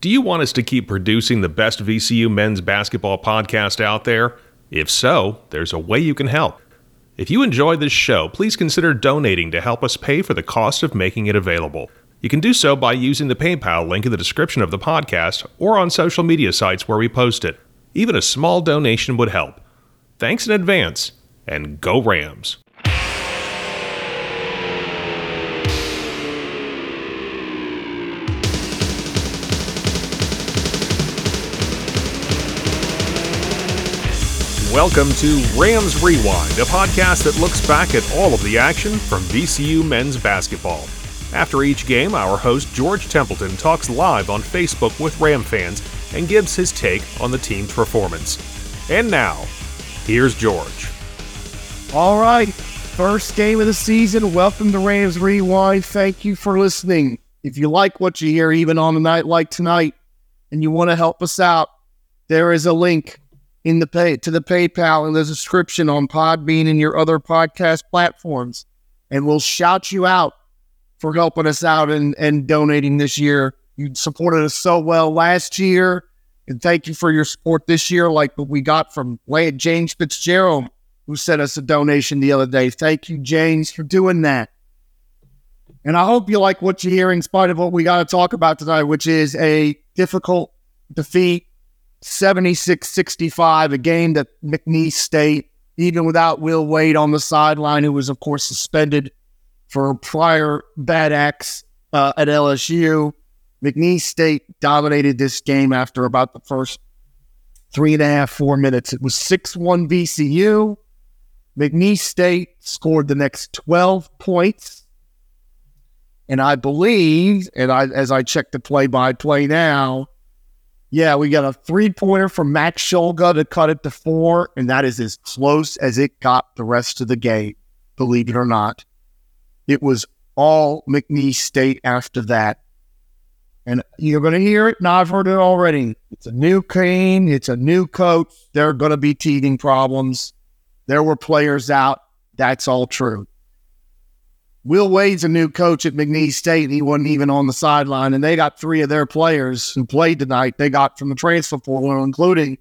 Do you want us to keep producing the best VCU men's basketball podcast out there? If so, there's a way you can help. If you enjoy this show, please consider donating to help us pay for the cost of making it available. You can do so by using the PayPal link in the description of the podcast or on social media sites where we post it. Even a small donation would help. Thanks in advance, and go Rams! Welcome to Rams Rewind, a podcast that looks back at all of the action from VCU men's basketball. After each game, our host George Templeton talks live on Facebook with Ram fans and gives his take on the team's performance. And now, here's George. All right, first game of the season. Welcome to Rams Rewind. Thank you for listening. If you like what you hear, even on a night like tonight, and you want to help us out, there is a link in the pay to the PayPal in the description on Podbean and your other podcast platforms, and we'll shout you out for helping us out and, and donating this year. You supported us so well last year, and thank you for your support this year, like what we got from James Fitzgerald, who sent us a donation the other day. Thank you, James, for doing that. And I hope you like what you hear in spite of what we got to talk about tonight, which is a difficult defeat 76 65, a game that McNeese State, even without Will Wade on the sideline, who was, of course, suspended for prior bad acts uh, at LSU, McNeese State dominated this game after about the first three and a half, four minutes. It was 6 1 VCU. McNeese State scored the next 12 points. And I believe, and I, as I check the play by play now, yeah, we got a three pointer from Max Shulga to cut it to four, and that is as close as it got the rest of the game, believe it or not. It was all McNeese State after that. And you're going to hear it, and I've heard it already. It's a new team, it's a new coach. There are going to be teething problems. There were players out. That's all true. Will Wade's a new coach at McNeese State, and he wasn't even on the sideline. And they got three of their players who played tonight. They got from the transfer portal, including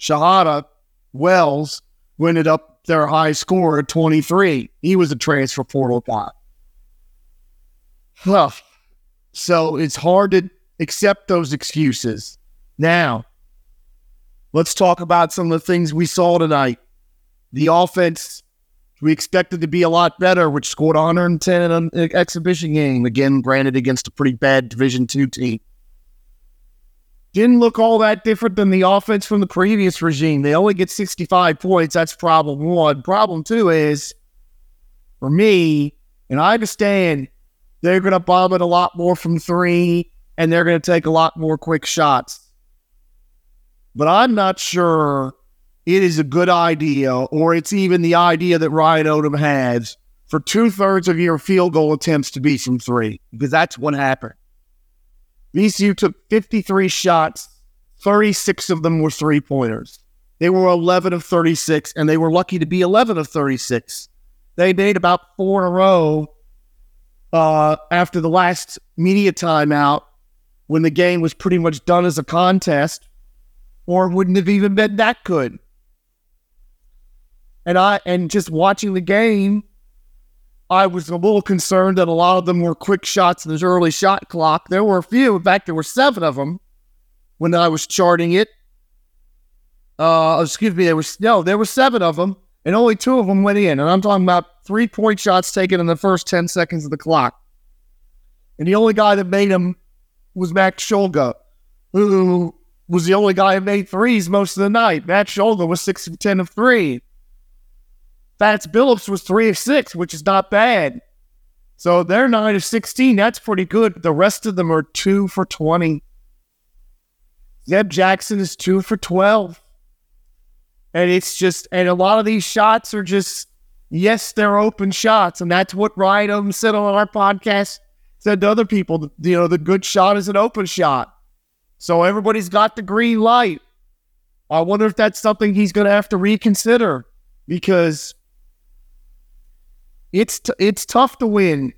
Shahada Wells, who ended up their high score at 23. He was a transfer portal guy. Huh. So it's hard to accept those excuses. Now, let's talk about some of the things we saw tonight. The offense we expected to be a lot better, which scored 110 in an exhibition game. Again, granted against a pretty bad Division two team. Didn't look all that different than the offense from the previous regime. They only get 65 points. That's problem one. Problem two is, for me, and I understand they're going to bomb it a lot more from three, and they're going to take a lot more quick shots. But I'm not sure it is a good idea, or it's even the idea that Ryan Odom has for two thirds of your field goal attempts to be from three, because that's what happened. VCU took 53 shots, 36 of them were three pointers. They were 11 of 36, and they were lucky to be 11 of 36. They made about four in a row uh, after the last media timeout when the game was pretty much done as a contest, or wouldn't have even been that good. And I and just watching the game, I was a little concerned that a lot of them were quick shots in this early shot clock. There were a few, in fact, there were seven of them when I was charting it. Uh, excuse me, there was no, there were seven of them, and only two of them went in. And I'm talking about three point shots taken in the first 10 seconds of the clock. And the only guy that made them was Max Shulga, who was the only guy who made threes most of the night. Matt Shulga was six of 10 of three. Fats Billups was three of six, which is not bad. So they're nine of 16. That's pretty good. The rest of them are two for 20. Zeb Jackson is two for 12. And it's just, and a lot of these shots are just, yes, they're open shots. And that's what Ryan said on our podcast, said to other people, you know, the good shot is an open shot. So everybody's got the green light. I wonder if that's something he's going to have to reconsider because it's t- it's tough to win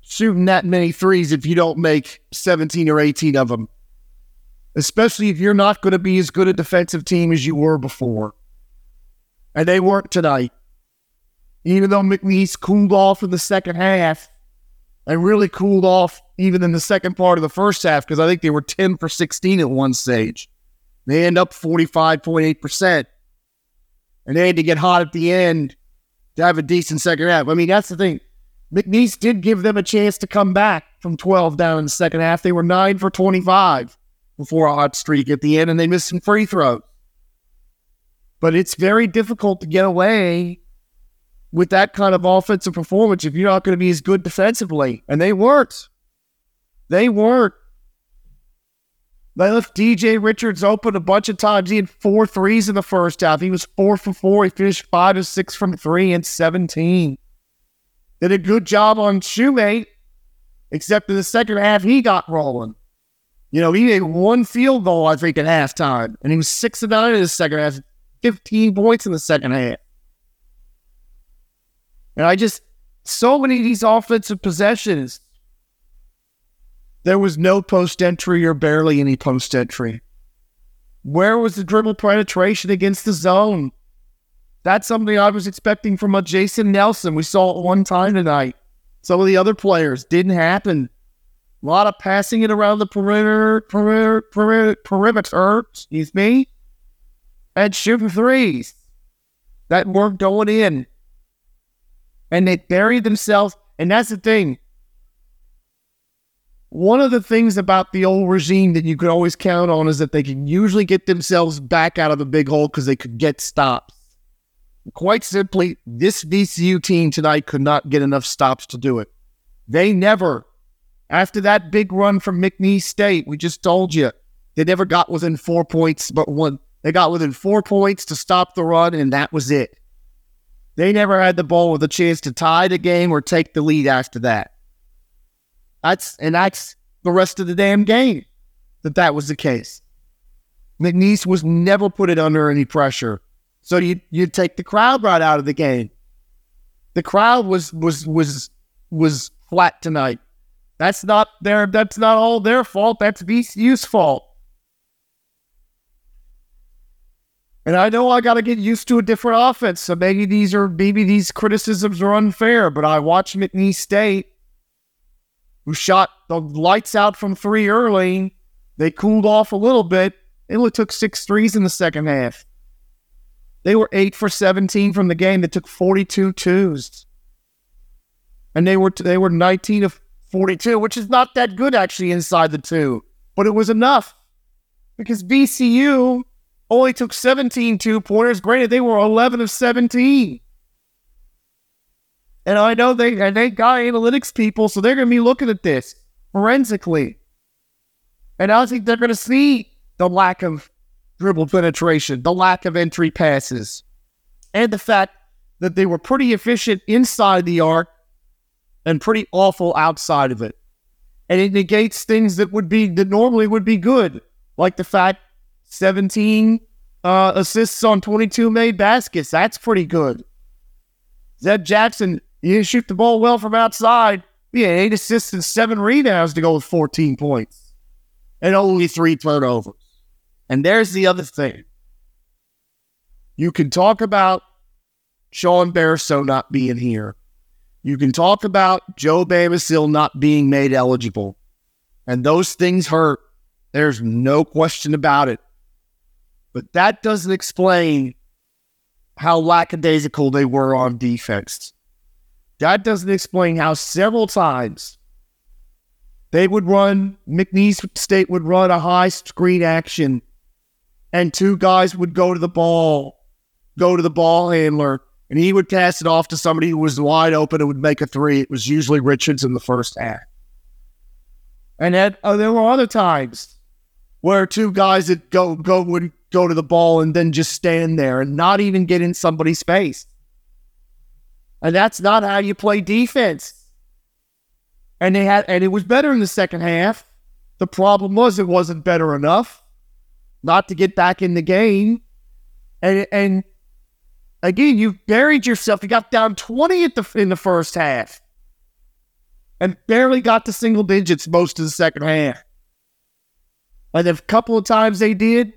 shooting that many threes if you don't make 17 or 18 of them. especially if you're not going to be as good a defensive team as you were before. And they weren't tonight. Even though McNeese cooled off in the second half and really cooled off even in the second part of the first half, because I think they were 10 for 16 at one stage. They end up 45.8%. And they had to get hot at the end to have a decent second half. I mean, that's the thing. McNeese did give them a chance to come back from 12 down in the second half. They were 9 for 25 before a hot streak at the end, and they missed some free throws. But it's very difficult to get away with that kind of offensive performance if you're not going to be as good defensively. And they weren't. They weren't. They left DJ Richards open a bunch of times. He had four threes in the first half. He was four for four. He finished five to six from three and 17. Did a good job on Shumate, except in the second half, he got rolling. You know, he made one field goal, I think, at halftime, and he was six and nine in the second half, 15 points in the second half. And I just, so many of these offensive possessions, there was no post entry or barely any post entry. Where was the dribble penetration against the zone? That's something I was expecting from a Jason Nelson. We saw it one time tonight. Some of the other players didn't happen. A lot of passing it around the perimeter, perimeter, perimeter, perimeter excuse me, and shooting threes that weren't going in. And they buried themselves. And that's the thing. One of the things about the old regime that you could always count on is that they can usually get themselves back out of the big hole because they could get stops. Quite simply, this VCU team tonight could not get enough stops to do it. They never, after that big run from McNeese State, we just told you, they never got within four points, but one. They got within four points to stop the run, and that was it. They never had the ball with a chance to tie the game or take the lead after that. That's and that's the rest of the damn game that that was the case. McNeese was never put it under any pressure. So you you take the crowd right out of the game. The crowd was was was was flat tonight. That's not their that's not all their fault. That's VCU's fault. And I know I got to get used to a different offense. So maybe these are maybe these criticisms are unfair. But I watched McNeese State, who shot the lights out from three early. They cooled off a little bit. They only took six threes in the second half. They were eight for 17 from the game. They took 42 twos. And they were they were 19 of 42, which is not that good actually inside the two. But it was enough. Because VCU only took 17 two pointers. Granted, they were 11 of 17. And I know they and they got analytics people, so they're gonna be looking at this forensically. And I think they're gonna see the lack of dribble penetration, the lack of entry passes, and the fact that they were pretty efficient inside the arc and pretty awful outside of it. And it negates things that would be that normally would be good, like the fact 17 uh, assists on 22 made baskets. That's pretty good. Zeb Jackson, you didn't shoot the ball well from outside. He had eight assists and seven rebounds to go with 14 points and only three turnovers. And there's the other thing. You can talk about Sean Bairstow not being here. You can talk about Joe Bamisile not being made eligible. And those things hurt. There's no question about it. But that doesn't explain how lackadaisical they were on defense. That doesn't explain how several times they would run, McNeese State would run a high screen action and two guys would go to the ball, go to the ball handler, and he would pass it off to somebody who was wide open and would make a three. It was usually Richards in the first half. And then oh, there were other times where two guys that go go would go to the ball and then just stand there and not even get in somebody's face. And that's not how you play defense. And they had and it was better in the second half. The problem was it wasn't better enough not to get back in the game. And and again, you buried yourself. You got down 20 at the, in the first half and barely got to single digits most of the second half. And a couple of times they did,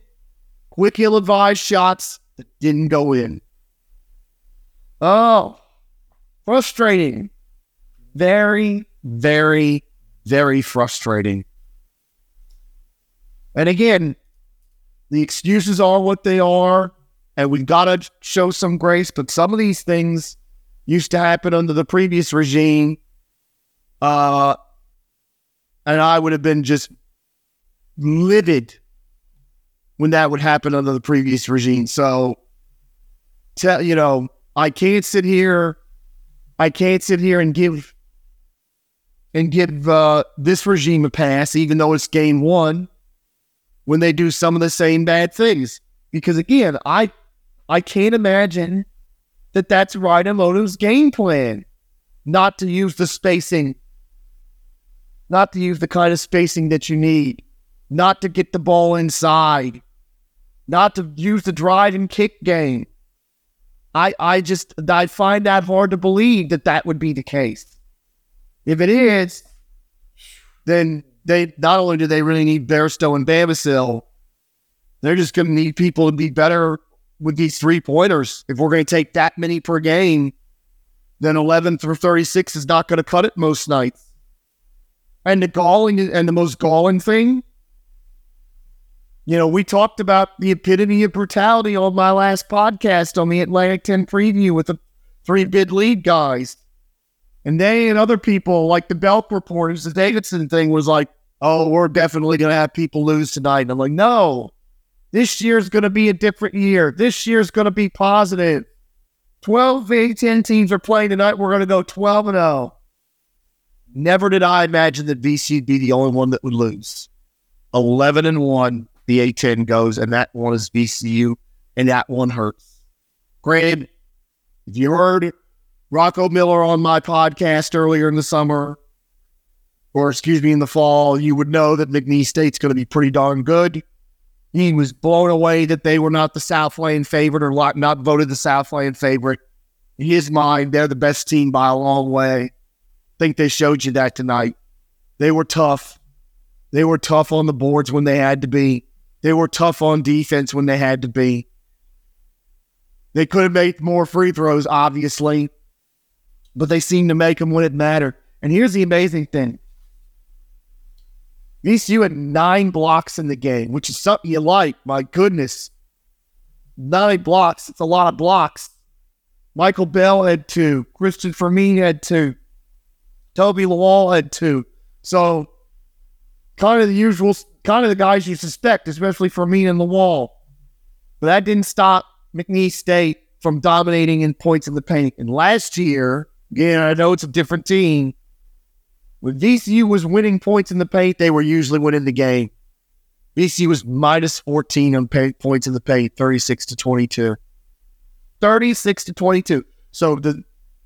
quick ill advised shots that didn't go in. Oh, frustrating. Very, very, very frustrating. And again, the excuses are what they are, and we've got to show some grace. But some of these things used to happen under the previous regime. Uh, and I would have been just livid when that would happen under the previous regime. So, tell you know, I can't sit here, I can't sit here and give and give uh, this regime a pass, even though it's game one, when they do some of the same bad things. Because again, I I can't imagine that that's Ryan Odom's game plan, not to use the spacing, not to use the kind of spacing that you need, not to get the ball inside, not to use the drive and kick game. I I just I find that hard to believe that that would be the case. If it is, then they not only do they really need Bairstow and Bamisile, they're just going to need people to be better with these three pointers. If we're going to take that many per game, then 11 through 36 is not going to cut it most nights. And the galling and the most galling thing, you know, we talked about the epitome of brutality on my last podcast on the Atlantic 10 preview with the three bid lead guys. And they and other people, like the Belk reporters, the Davidson thing was like, oh, we're definitely going to have people lose tonight. And I'm like, no, this year's going to be a different year. This year's going to be positive. 12 Big 10 teams are playing tonight. We're going to go 12 and 0. Never did I imagine that VC would be the only one that would lose. 11 and 1, the A10 goes, and that one is VCU, and that one hurts. Granted, if you heard Rocco Miller on my podcast earlier in the summer, or excuse me, in the fall, you would know that McNeese State's going to be pretty darn good. He was blown away that they were not the Southland favorite or not voted the Southland favorite. In his mind, they're the best team by a long way. I think they showed you that tonight. They were tough. They were tough on the boards when they had to be. They were tough on defense when they had to be. They could have made more free throws, obviously but they seemed to make them when it mattered. And here's the amazing thing VCU had nine blocks in the game, which is something you like. My goodness. Nine blocks. It's a lot of blocks. Michael Belle had two. Christian Fermin had two. Tobi Lawal had two. So, kind of the usual, kind of the guys you suspect, especially Fermin and Lawal. But that didn't stop McNeese State from dominating in points in the paint. And last year, Again, I know it's a different team. When VCU was winning points in the paint, they were usually winning the game. VCU was minus 14 on paint, points in the paint, 36 to 22. 36 to 22. So the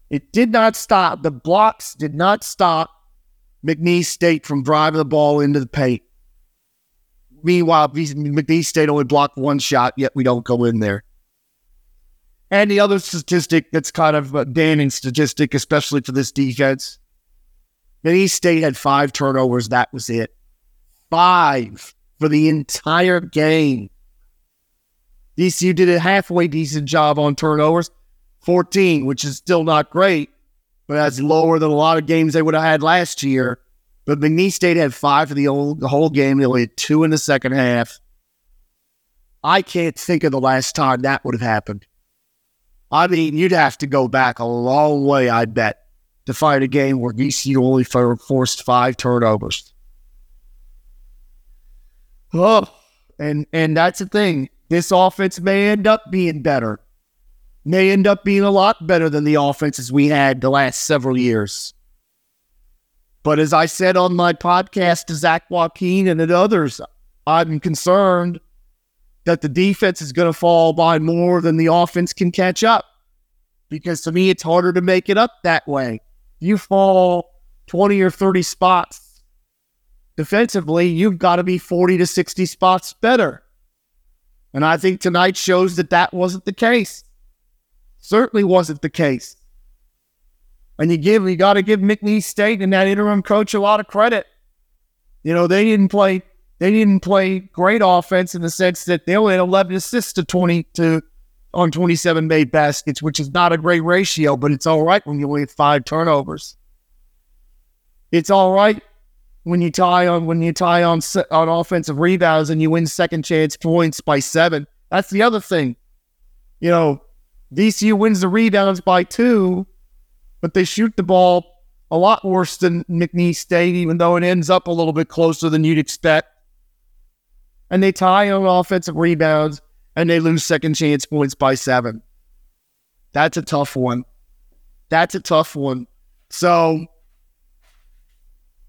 it did not stop. The blocks did not stop McNeese State from driving the ball into the paint. Meanwhile, McNeese State only blocked one shot, yet we don't go in there. And the other statistic that's kind of a damning statistic, especially for this defense, East State had five turnovers. That was it. Five for the entire game. VCU did a halfway decent job on turnovers, 14, which is still not great, but that's lower than a lot of games they would have had last year. But McNeese State had five for the whole, the whole game. They only had two in the second half. I can't think of the last time that would have happened. I mean, you'd have to go back a long way, I bet, to find a game where VCU only forced five turnovers. Oh, and and that's the thing. This offense may end up being better. May end up being a lot better than the offenses we had the last several years. But as I said on my podcast to Zach Joaquin and others, I'm concerned that the defense is going to fall by more than the offense can catch up. Because to me, it's harder to make it up that way. You fall 20 or 30 spots defensively, you've got to be 40 to 60 spots better. And I think tonight shows that that wasn't the case. Certainly wasn't the case. And you give, you got to give McNeese State and that interim coach a lot of credit. You know, they didn't play they didn't play great offense in the sense that they only had 11 assists to 20 to on 27 made baskets, which is not a great ratio, but it's all right when you only have five turnovers. It's all right when you tie on when you tie on on offensive rebounds and you win second chance points by seven. That's the other thing. You know, VCU wins the rebounds by two, but they shoot the ball a lot worse than McNeese State, even though it ends up a little bit closer than you'd expect. And they tie on offensive rebounds and they lose second chance points by seven. That's a tough one. That's a tough one. So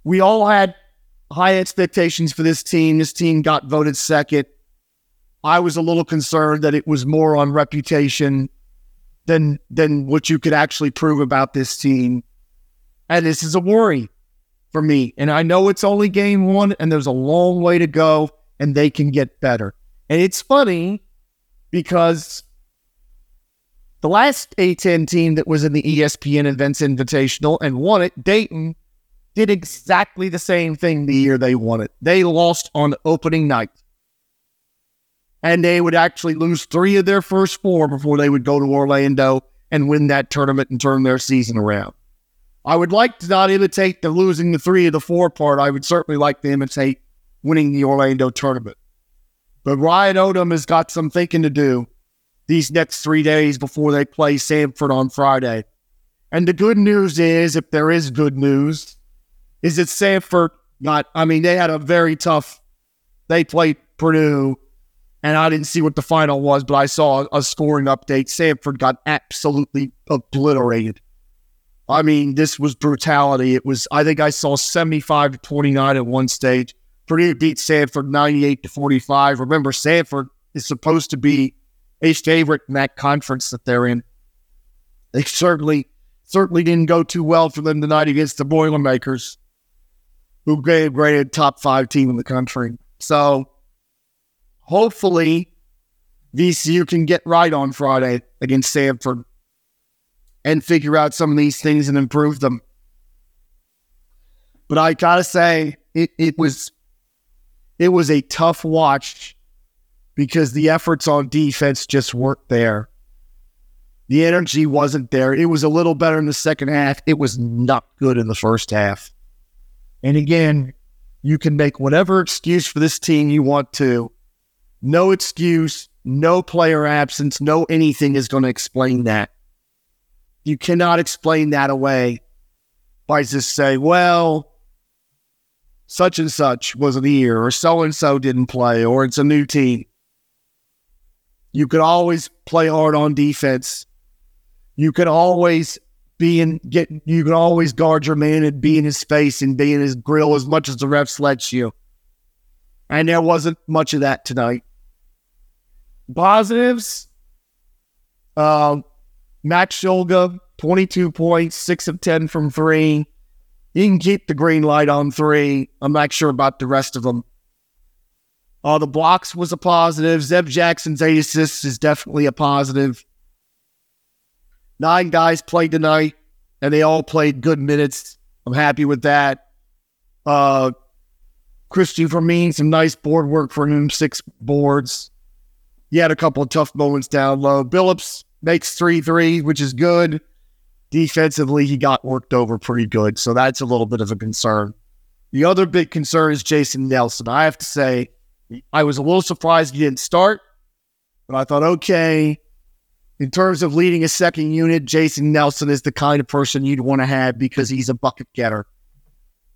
we all had high expectations for this team. This team got voted second. I was a little concerned that it was more on reputation than than what you could actually prove about this team. And this is a worry for me. And I know it's only game one and there's a long way to go and they can get better. And it's funny because the last A10 team that was in the ESPN Events Invitational and won it, Dayton, did exactly the same thing the year they won it. They lost on opening night. And they would actually lose three of their first four before they would go to Orlando and win that tournament and turn their season around. I would like to not imitate the losing the three of the four part. I would certainly like to imitate winning the Orlando tournament. But Ryan Odom has got some thinking to do these next three days before they play Samford on Friday. And the good news is, if there is good news, is that Samford got, I mean, they had a very tough, they played Purdue, and I didn't see what the final was, but I saw a scoring update. Samford got absolutely obliterated. I mean, this was brutality. It was, I think I saw 75 to 29 at one stage. Purdue beat Samford 98 to 45. Remember, Samford is supposed to be a favorite in that conference that they're in. They certainly, certainly didn't go too well for them tonight against the Boilermakers who gave graded top five team in the country. So hopefully VCU can get right on Friday against Samford and figure out some of these things and improve them. But I gotta say, it, it was it was a tough watch because the efforts on defense just weren't there. The energy wasn't there. It was a little better in the second half. It was not good in the first half. And again, you can make whatever excuse for this team you want to. No excuse, no player absence, no anything is going to explain that. You cannot explain that away by just say, well, such and such wasn't here, or so and so didn't play, or it's a new team. You could always play hard on defense. You could always be in get you could always guard your man and be in his face and be in his grill as much as the refs let you. And there wasn't much of that tonight. Positives. Uh, Max Shulga, 22 points, 6 of 10 from three. He can keep the green light on three. I'm not sure about the rest of them. Uh, the blocks was a positive. Zeb Jackson's eight assists is definitely a positive. Nine guys played tonight, and they all played good minutes. I'm happy with that. Uh, Christian Fermin, some nice board work for him, six boards. He had a couple of tough moments down low. Billups makes three three, which is good. Defensively, he got worked over pretty good, so that's a little bit of a concern. The other big concern is Jason Nelson. I have to say, I was a little surprised he didn't start, but I thought, okay, in terms of leading a second unit, Jason Nelson is the kind of person you'd want to have because he's a bucket getter.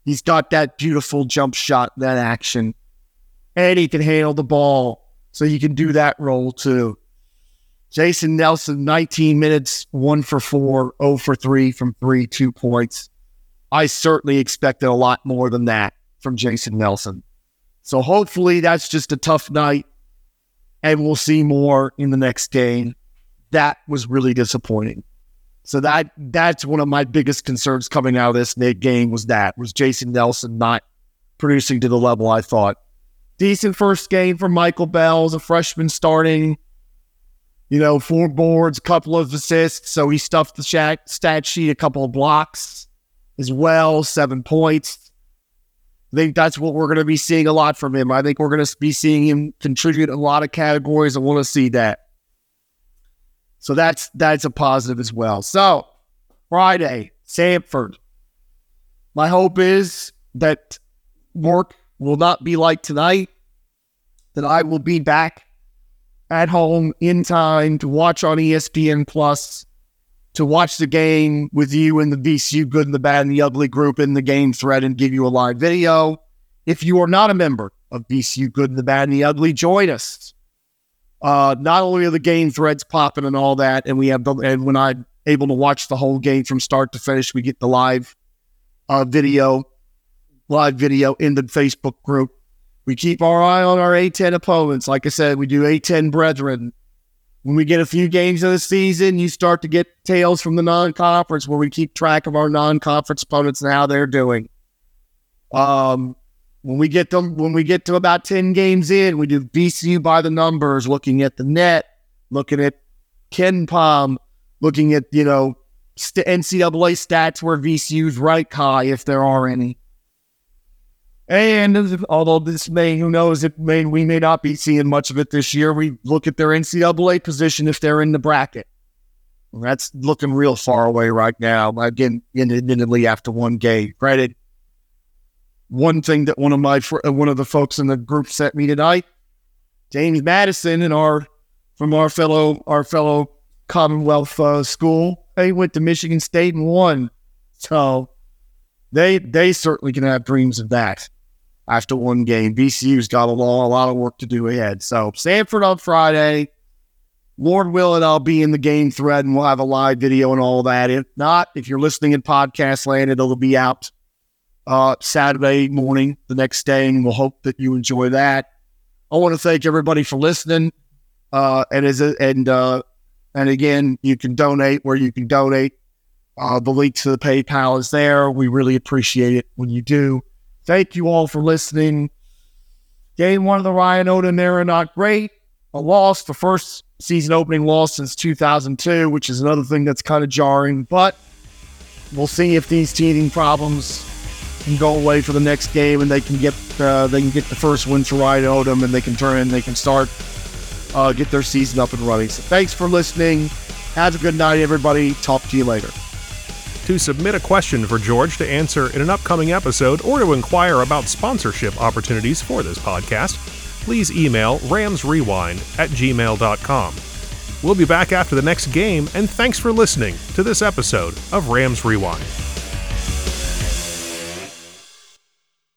He's got that beautiful jump shot, that action, and he can handle the ball, so you can do that role too. Jason Nelson, 19 minutes, one for four, 0 for three from three, two points. I certainly expected a lot more than that from Jason Nelson. So hopefully that's just a tough night and we'll see more in the next game that was really disappointing. So that that's one of my biggest concerns coming out of this game was that was Jason Nelson not producing to the level I thought. Decent first game for Michael Belle as a freshman starting. You know, four boards, couple of assists. So he stuffed the stat sheet, a couple of blocks as well, seven points. I think that's what we're going to be seeing a lot from him. I think we're going to be seeing him contribute a lot of categories. I want to see that. So that's that's a positive as well. So Friday, Samford. My hope is that work will not be like tonight. That I will be back at home in time to watch on ESPN Plus, to watch the game with you and the VCU Good and the Bad and the Ugly group in the game thread and give you a live video. If you are not a member of VCU Good and the Bad and the Ugly, join us. Uh, not only are the game threads popping and all that, and we have the, and when I'm able to watch the whole game from start to finish, we get the live uh, video, live video in the Facebook group. We keep our eye on our A10 opponents. Like I said, we do A10 brethren. When we get a few games of the season, you start to get tales from the non-conference where we keep track of our non-conference opponents and how they're doing. Um, when we get them, when we get to about 10 games in, we do VCU by the numbers, looking at the net, looking at KenPom, looking at, you know, NCAA stats where VCU's right high, if there are any. And although this may, who knows, it may we may not be seeing much of it this year. We look at their NCAA position if they're in the bracket. That's looking real far away right now. Again, admittedly, after one game. Granted, one thing that one of my one of the folks in the group sent me tonight, James Madison, and our from our fellow our fellow Commonwealth uh, school, they went to Michigan State and won. So they they certainly can have dreams of that after one game. VCU's got a lot, a lot of work to do ahead. So Samford on Friday. Lord willing, I'll be in the game thread and we'll have a live video and all that. If not, if you're listening in podcast land, it'll be out uh, Saturday morning the next day, and we'll hope that you enjoy that. I want to thank everybody for listening. Uh, and as a, and uh, and again, you can donate where you can donate. Uh, the link to the PayPal is there. We really appreciate it when you do. Thank you all for listening. Game one of the Ryan Odom era, not great. A loss, the first season opening loss since 2002, which is another thing that's kind of jarring. But we'll see if these teething problems can go away for the next game and they can get uh, they can get the first win for Ryan Odom and they can turn and they can start uh, get their season up and running. So thanks for listening. Have a good night, everybody. Talk to you later. To submit a question for George to answer in an upcoming episode or to inquire about sponsorship opportunities for this podcast, please email ramsrewind at gmail.com. We'll be back after the next game, and thanks for listening to this episode of Rams Rewind.